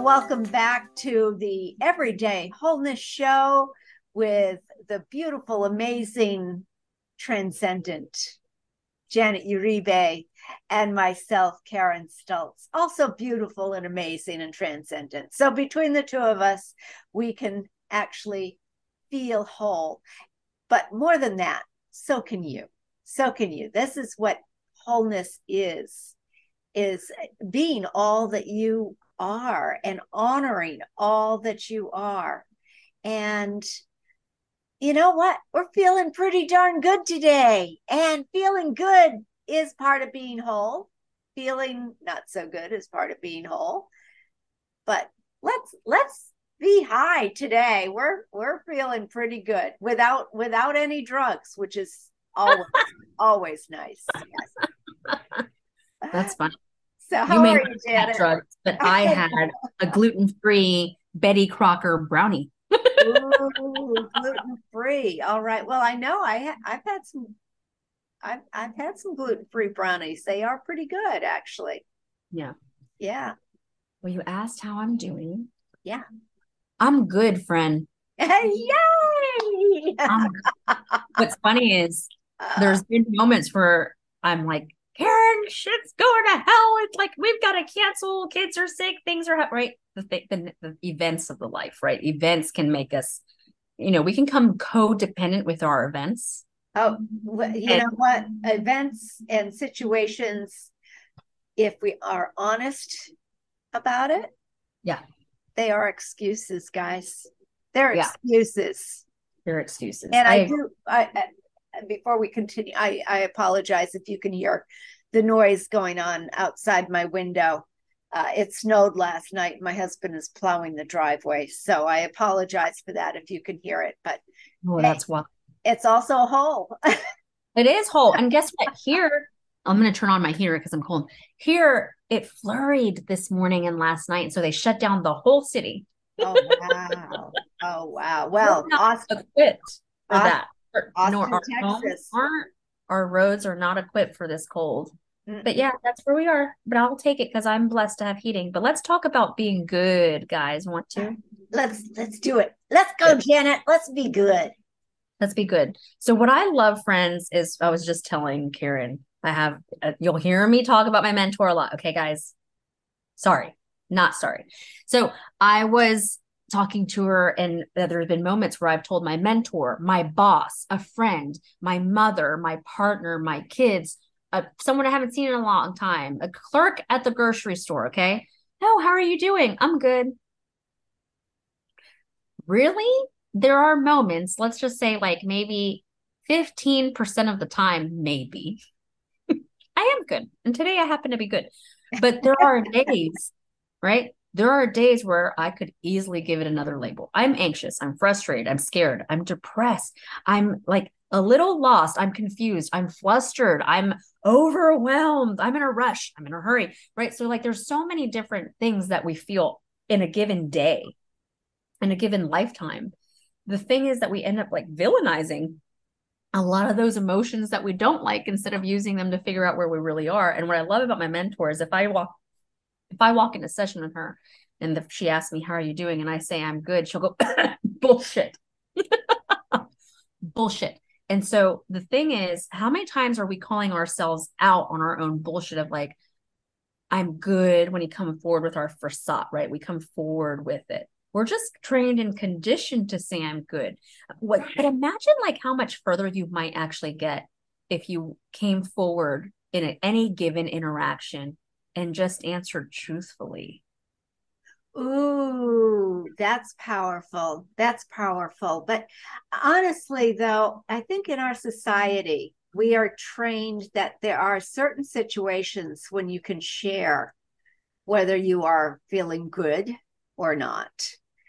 Welcome back to the Everyday Wholeness Show with the beautiful, amazing, transcendent Janet Uribe and myself, Karen Stultz. Also beautiful and amazing and transcendent. So, between the two of us, we can actually feel whole. But more than that, so can you. So can you. This is what wholeness is is being all that you are and honoring all that you are. And you know what? We're feeling pretty darn good today. And feeling good is part of being whole. Feeling not so good is part of being whole. But let's let's be high today. We're we're feeling pretty good without without any drugs, which is always always nice. Yes. That's fun. So how you are you? Drugs, but I had a gluten-free Betty Crocker brownie. Ooh, gluten free. All right. Well, I know I ha- I've had some I've I've had some gluten free brownies. They are pretty good, actually. Yeah. Yeah. Well, you asked how I'm doing. Yeah. I'm good, friend. Yay! Um, what's funny is there's been moments where I'm like, Karen, shit's going to hell. It's like we've got to cancel. Kids are sick. Things are right. The, the the events of the life, right? Events can make us, you know, we can come codependent with our events. Oh, you and, know what? Events and situations, if we are honest about it, yeah, they are excuses, guys. They're yeah. excuses. They're excuses. And I, I do. I, before we continue, I, I apologize if you can hear the noise going on outside my window. Uh, it snowed last night. My husband is plowing the driveway, so I apologize for that if you can hear it. But oh, that's what it's also a hole. it is whole, and guess what? Here, I'm going to turn on my heater because I'm cold. Here, it flurried this morning and last night, so they shut down the whole city. oh wow! Oh wow! Well, Austin equipped for Austin, that. Austin, no, our Texas. aren't our roads are not equipped for this cold. Mm-mm. But yeah, that's where we are. But I'll take it because I'm blessed to have heating. But let's talk about being good, guys. Want to? Let's let's do it. Let's go, Janet. Let's be good. Let's be good. So what I love, friends, is I was just telling Karen. I have uh, you'll hear me talk about my mentor a lot. Okay, guys. Sorry, not sorry. So I was talking to her and there have been moments where i've told my mentor my boss a friend my mother my partner my kids uh, someone i haven't seen in a long time a clerk at the grocery store okay? Oh how are you doing? I'm good. Really? There are moments let's just say like maybe 15% of the time maybe. I am good and today i happen to be good. But there are days right there are days where I could easily give it another label. I'm anxious, I'm frustrated, I'm scared, I'm depressed, I'm like a little lost, I'm confused, I'm flustered, I'm overwhelmed, I'm in a rush, I'm in a hurry, right? So, like, there's so many different things that we feel in a given day, in a given lifetime. The thing is that we end up like villainizing a lot of those emotions that we don't like instead of using them to figure out where we really are. And what I love about my mentor is if I walk if I walk in a session with her and the, she asks me, How are you doing? And I say, I'm good, she'll go, Bullshit. bullshit. And so the thing is, how many times are we calling ourselves out on our own bullshit of like, I'm good when you come forward with our facade, right? We come forward with it. We're just trained and conditioned to say I'm good. What but imagine like how much further you might actually get if you came forward in any given interaction and just answered truthfully. Ooh, that's powerful. That's powerful. But honestly, though, I think in our society, we are trained that there are certain situations when you can share whether you are feeling good or not.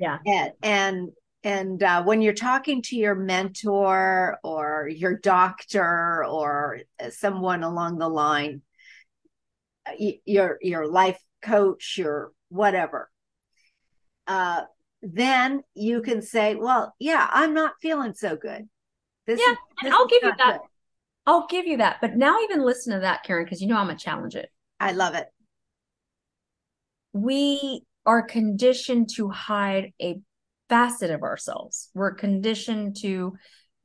Yeah. And and and uh, when you're talking to your mentor or your doctor or someone along the line, your your life coach, your whatever, uh, then you can say, "Well, yeah, I'm not feeling so good." This yeah, is, and I'll give you that. Good. I'll give you that. But now, even listen to that, Karen, because you know I'm gonna challenge it. I love it. We are conditioned to hide a facet of ourselves. We're conditioned to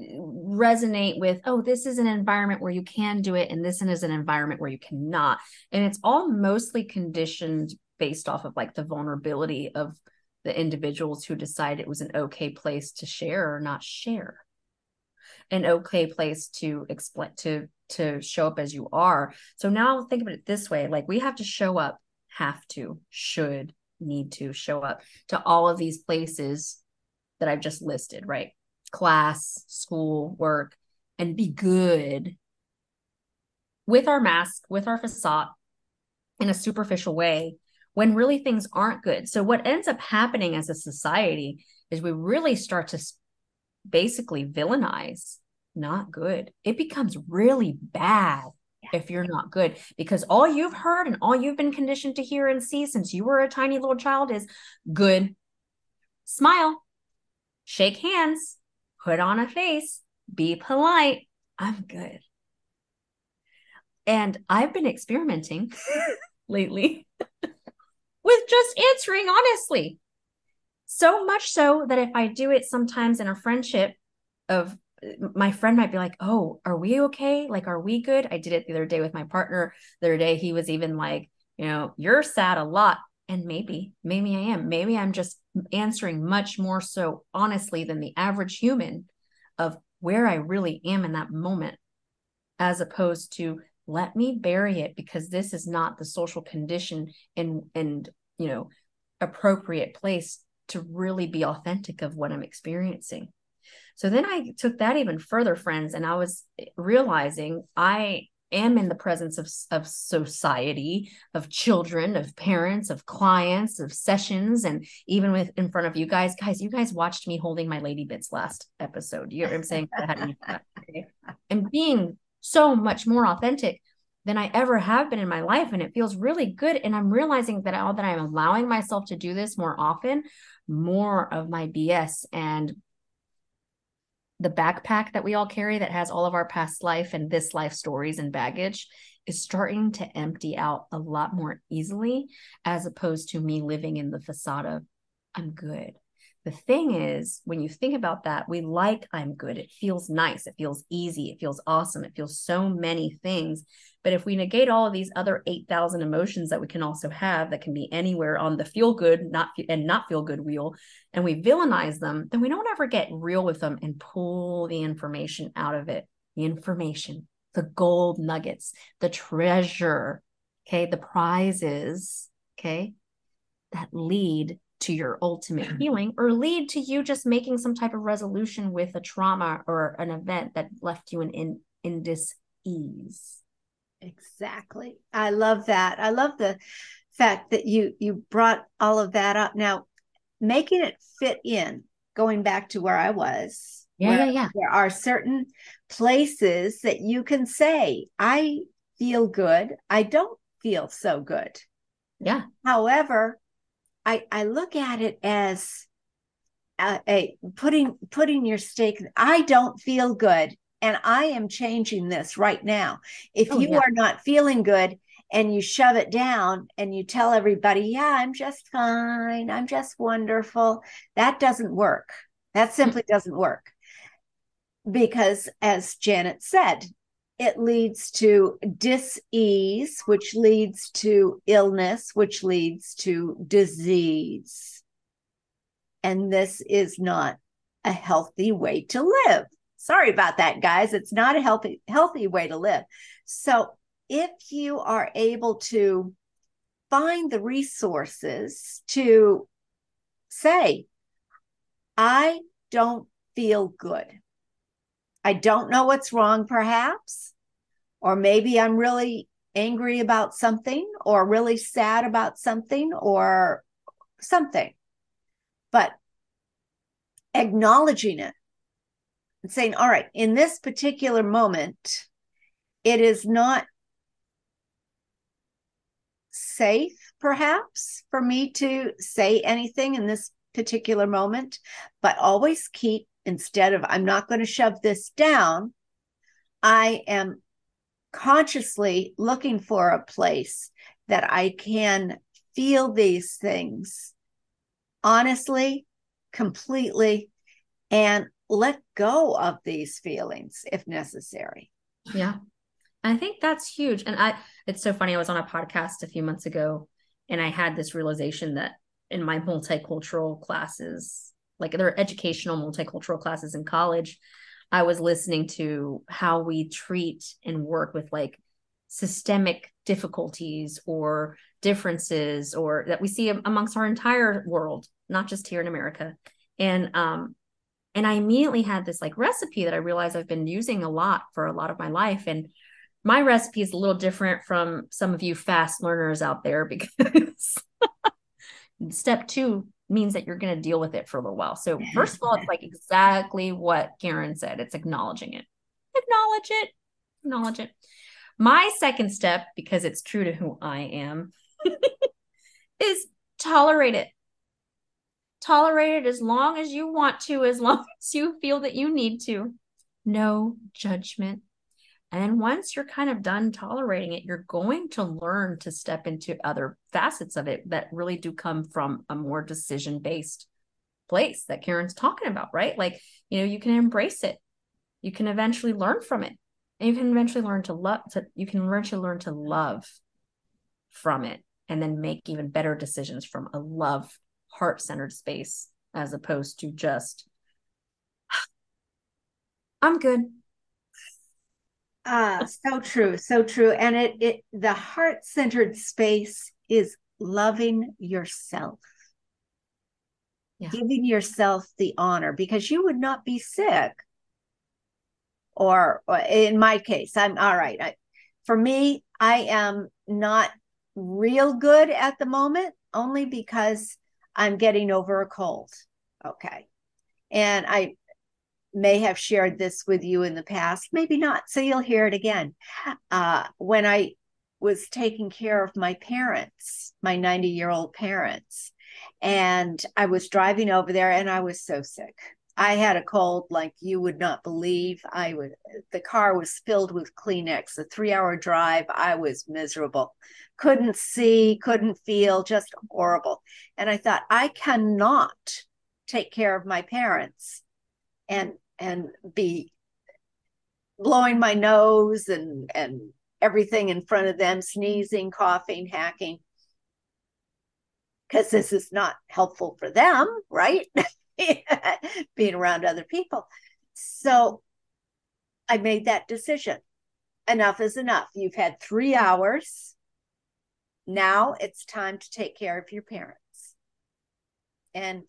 resonate with oh this is an environment where you can do it and this is an environment where you cannot. And it's all mostly conditioned based off of like the vulnerability of the individuals who decide it was an okay place to share or not share. An okay place to explain to to show up as you are. So now think of it this way like we have to show up have to should need to show up to all of these places that i've just listed right class, school, work, and be good with our mask, with our facade in a superficial way when really things aren't good. So, what ends up happening as a society is we really start to basically villainize not good. It becomes really bad if you're not good because all you've heard and all you've been conditioned to hear and see since you were a tiny little child is good, smile, shake hands, put on a face, be polite. I'm good. And I've been experimenting lately with just answering honestly. So much so that if I do it sometimes in a friendship of my friend might be like, "Oh, are we okay? Like are we good?" I did it the other day with my partner. The other day he was even like, "You know, you're sad a lot." And maybe, maybe I am. Maybe I'm just answering much more so honestly than the average human of where I really am in that moment, as opposed to let me bury it because this is not the social condition and and you know appropriate place to really be authentic of what I'm experiencing. So then I took that even further, friends, and I was realizing I am in the presence of, of society, of children, of parents, of clients, of sessions, and even with in front of you guys. Guys, you guys watched me holding my lady bits last episode. You know what I'm saying? and being so much more authentic than I ever have been in my life. And it feels really good. And I'm realizing that all that I'm allowing myself to do this more often, more of my BS and the backpack that we all carry that has all of our past life and this life stories and baggage is starting to empty out a lot more easily as opposed to me living in the facade of I'm good. The thing is, when you think about that, we like I'm good. It feels nice. It feels easy. It feels awesome. It feels so many things. But if we negate all of these other 8,000 emotions that we can also have that can be anywhere on the feel good not and not feel good wheel and we villainize them, then we don't ever get real with them and pull the information out of it. The information, the gold nuggets, the treasure, okay, the prizes, okay, that lead to your ultimate healing or lead to you just making some type of resolution with a trauma or an event that left you in in, in dis-ease. Exactly. I love that. I love the fact that you you brought all of that up. Now making it fit in going back to where i was yeah yeah yeah. there are certain places that you can say i feel good. I don't feel so good. Yeah. However I I look at it as a, a putting putting your stake. I don't feel good, and I am changing this right now. If oh, you yeah. are not feeling good and you shove it down and you tell everybody, "Yeah, I'm just fine. I'm just wonderful," that doesn't work. That mm. simply doesn't work because, as Janet said, it leads to dis-ease which leads to illness which leads to disease. And this is not a healthy way to live. Sorry about that guys. It's not a healthy healthy way to live. So if you are able to find the resources to say i don't feel good I don't know what's wrong, perhaps. Or maybe I'm really angry about something or really sad about something or something. But acknowledging it and saying, all right, in this particular moment, it is not safe, perhaps, for me to say anything in this particular moment, but always keep instead of I'm not going to shove this down, I am consciously looking for a place that I can feel these things honestly, completely, and let go of these feelings if necessary. Yeah. I think that's huge. And I, it's so funny. I was on a podcast a few months ago and I had this realization that in my multicultural classes, like there are educational multicultural classes in college, I was listening to how we treat and work with like systemic difficulties or differences or that we see amongst our entire world, not just here in America. And um and I immediately had this like recipe that I realized I've been using a lot for a lot of my life and my recipe is a little different from some of you fast learners out there because step 2 means that you're going to deal with it for a little while. So first of all, it's like exactly what Karen said. It's acknowledging it. Acknowledge it. Acknowledge it. My second step, because it's true to who I am, is tolerate it. Tolerate it as long as you want to, as long as you feel that you need to. No judgment. And then once you're kind of done tolerating it, you're going to learn to step into other facets of it that really do come from a more decision based place that Karen's talking about, right? Like, you know, you can embrace it. You can eventually learn from it and you can eventually learn to love to you can eventually learn to love from it and then make even better decisions from a love heart-centered space as opposed to just i'm good ah so true so true and it it the heart-centered space is loving yourself yeah. giving yourself the honor because you would not be sick or, or in my case, I'm all right. I, for me, I am not real good at the moment, only because I'm getting over a cold. Okay. And I may have shared this with you in the past, maybe not. So you'll hear it again. Uh, when I was taking care of my parents, my 90 year old parents, and I was driving over there and I was so sick. I had a cold like you would not believe. I would the car was filled with Kleenex. A 3-hour drive, I was miserable. Couldn't see, couldn't feel, just horrible. And I thought I cannot take care of my parents and and be blowing my nose and and everything in front of them sneezing coughing hacking because this is not helpful for them right being around other people. So I made that decision. Enough is enough. You've had three hours. Now it's time to take care of your parents. And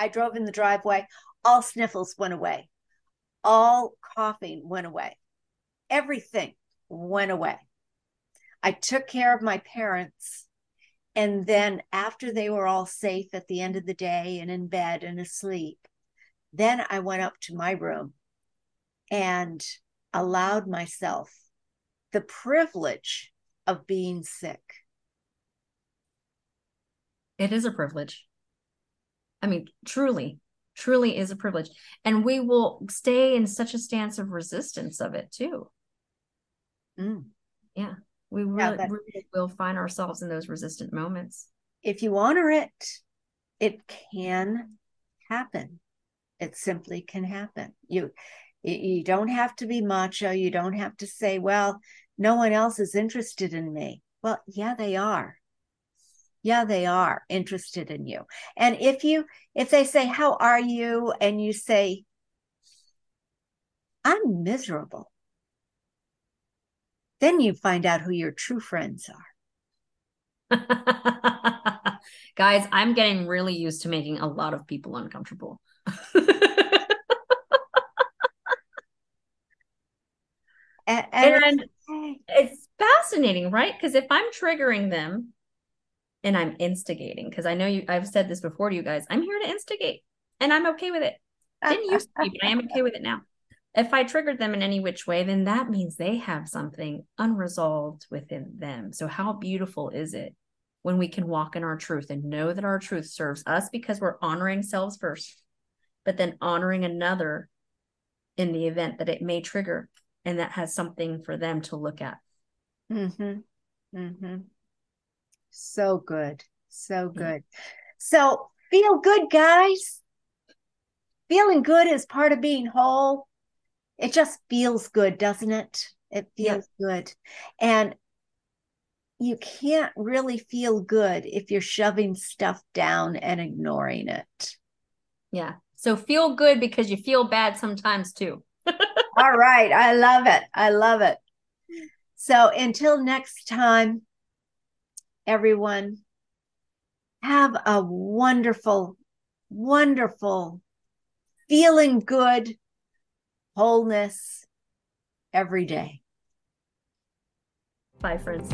I drove in the driveway. All sniffles went away. All coughing went away. Everything went away. I took care of my parents and then after they were all safe at the end of the day and in bed and asleep, then I went up to my room and allowed myself the privilege of being sick. It is a privilege. I mean, truly, truly is a privilege. And we will stay in such a stance of resistance of it too. Mm. Yeah we really, yeah, really will find ourselves in those resistant moments if you honor it it can happen it simply can happen you you don't have to be macho you don't have to say well no one else is interested in me well yeah they are yeah they are interested in you and if you if they say how are you and you say i'm miserable then you find out who your true friends are. Guys, I'm getting really used to making a lot of people uncomfortable. and, and it's fascinating, right? Because if I'm triggering them and I'm instigating, because I know you, I've said this before to you guys, I'm here to instigate and I'm okay with it. Didn't used to be, but I am okay with it now if I triggered them in any which way, then that means they have something unresolved within them. So, how beautiful is it when we can walk in our truth and know that our truth serves us because we're honoring selves first, but then honoring another in the event that it may trigger and that has something for them to look at. Mm-hmm. Mm-hmm. So good. So good. So feel good, guys. Feeling good is part of being whole. It just feels good, doesn't it? It feels yeah. good. And you can't really feel good if you're shoving stuff down and ignoring it. Yeah. So feel good because you feel bad sometimes too. All right. I love it. I love it. So until next time, everyone, have a wonderful, wonderful, feeling good wholeness every day. Bye, friends.